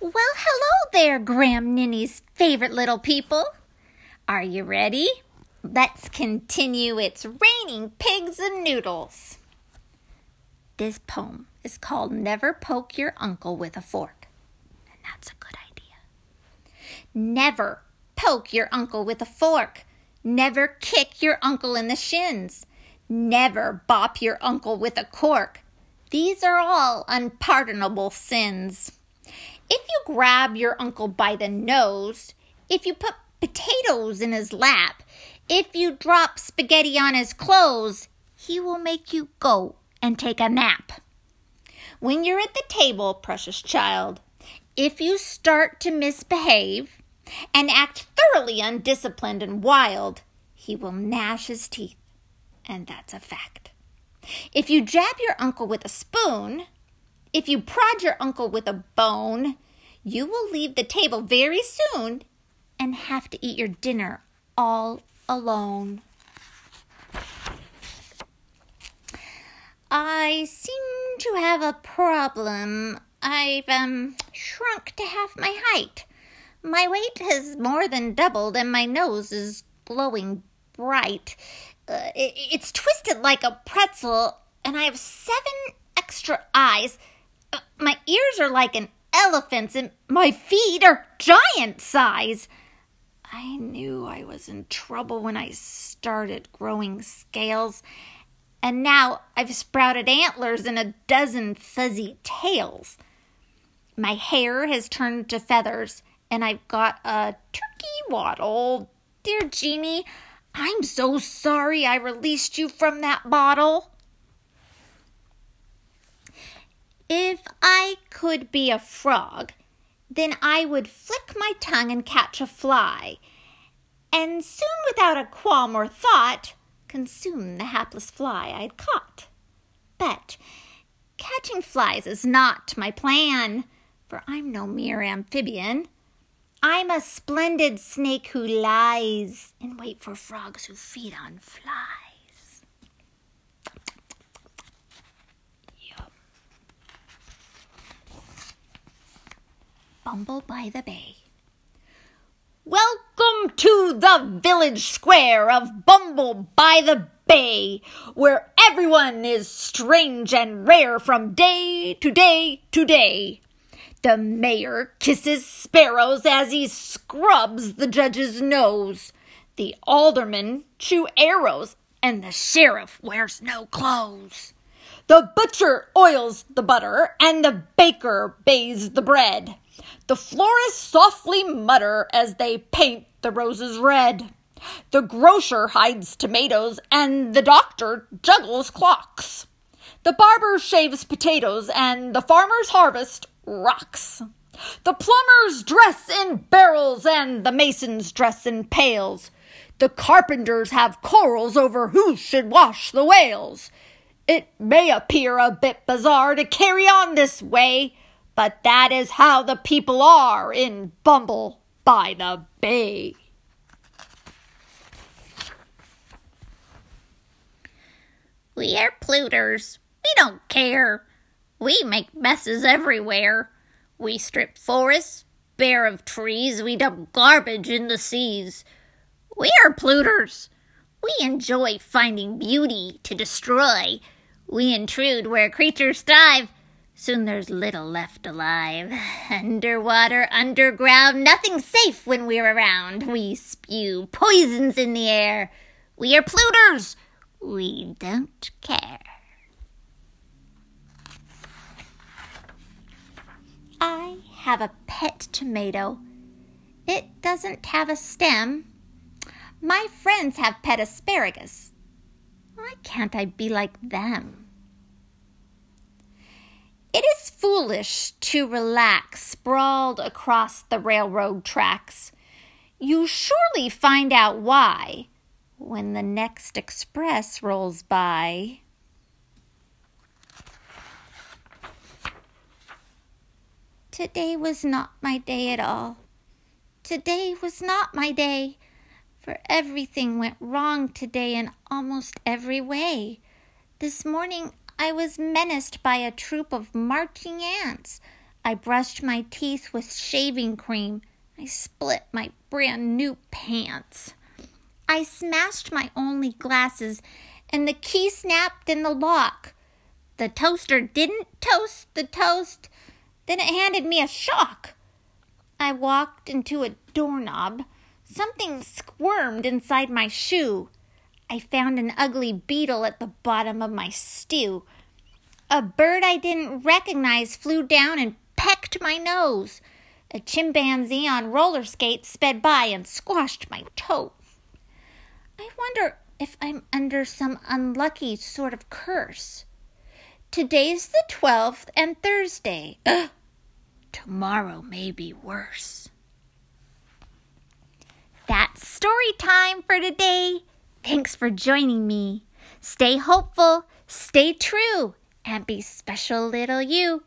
Well, hello there, Graham Ninny's favorite little people. Are you ready? Let's continue It's Raining Pigs and Noodles. This poem is called Never Poke Your Uncle with a Fork. And that's a good idea. Never poke your uncle with a fork. Never kick your uncle in the shins. Never bop your uncle with a cork. These are all unpardonable sins. If you grab your uncle by the nose, if you put potatoes in his lap, if you drop spaghetti on his clothes, he will make you go and take a nap. When you're at the table, precious child, if you start to misbehave and act thoroughly undisciplined and wild, he will gnash his teeth, and that's a fact. If you jab your uncle with a spoon, if you prod your uncle with a bone, you will leave the table very soon and have to eat your dinner all alone. I seem to have a problem. I've um shrunk to half my height. My weight has more than doubled and my nose is glowing bright. Uh, it, it's twisted like a pretzel and I have seven extra eyes. Uh, my ears are like an elephant's and my feet are giant size. I knew I was in trouble when I started growing scales, and now I've sprouted antlers and a dozen fuzzy tails. My hair has turned to feathers, and I've got a turkey waddle. Dear Jeannie, I'm so sorry I released you from that bottle. If I could be a frog, then I would flick my tongue and catch a fly, and soon without a qualm or thought, consume the hapless fly I'd caught. But catching flies is not my plan, for I'm no mere amphibian. I'm a splendid snake who lies in wait for frogs who feed on flies. Bumble by the Bay. Welcome to the village square of Bumble by the Bay, where everyone is strange and rare from day to day to day. The mayor kisses sparrows as he scrubs the judge's nose. The aldermen chew arrows, and the sheriff wears no clothes. The butcher oils the butter, and the baker bakes the bread. The florists softly mutter as they paint the roses red. The grocer hides tomatoes, and the doctor juggles clocks. The barber shaves potatoes, and the farmer's harvest rocks. The plumbers dress in barrels, and the masons dress in pails. The carpenters have quarrels over who should wash the whales. It may appear a bit bizarre to carry on this way, but that is how the people are in Bumble by the Bay. We are plooters. We don't care. We make messes everywhere. We strip forests bare of trees. We dump garbage in the seas. We are plooters. We enjoy finding beauty to destroy. We intrude where creatures thrive. Soon there's little left alive. Underwater, underground, nothing safe when we're around. We spew poisons in the air. We are plooters. We don't care. I have a pet tomato. It doesn't have a stem. My friends have pet asparagus. Why can't I be like them? It is foolish to relax sprawled across the railroad tracks. You surely find out why when the next express rolls by. Today was not my day at all. Today was not my day, for everything went wrong today in almost every way. This morning I was menaced by a troop of marching ants. I brushed my teeth with shaving cream. I split my brand new pants. I smashed my only glasses, and the key snapped in the lock. The toaster didn't toast the toast. Then it handed me a shock. I walked into a doorknob. Something squirmed inside my shoe. I found an ugly beetle at the bottom of my stew. A bird I didn't recognize flew down and pecked my nose. A chimpanzee on roller skates sped by and squashed my toe. I wonder if I'm under some unlucky sort of curse. Today's the 12th and Thursday. Tomorrow may be worse. That's story time for today. Thanks for joining me. Stay hopeful, stay true, and be special little you.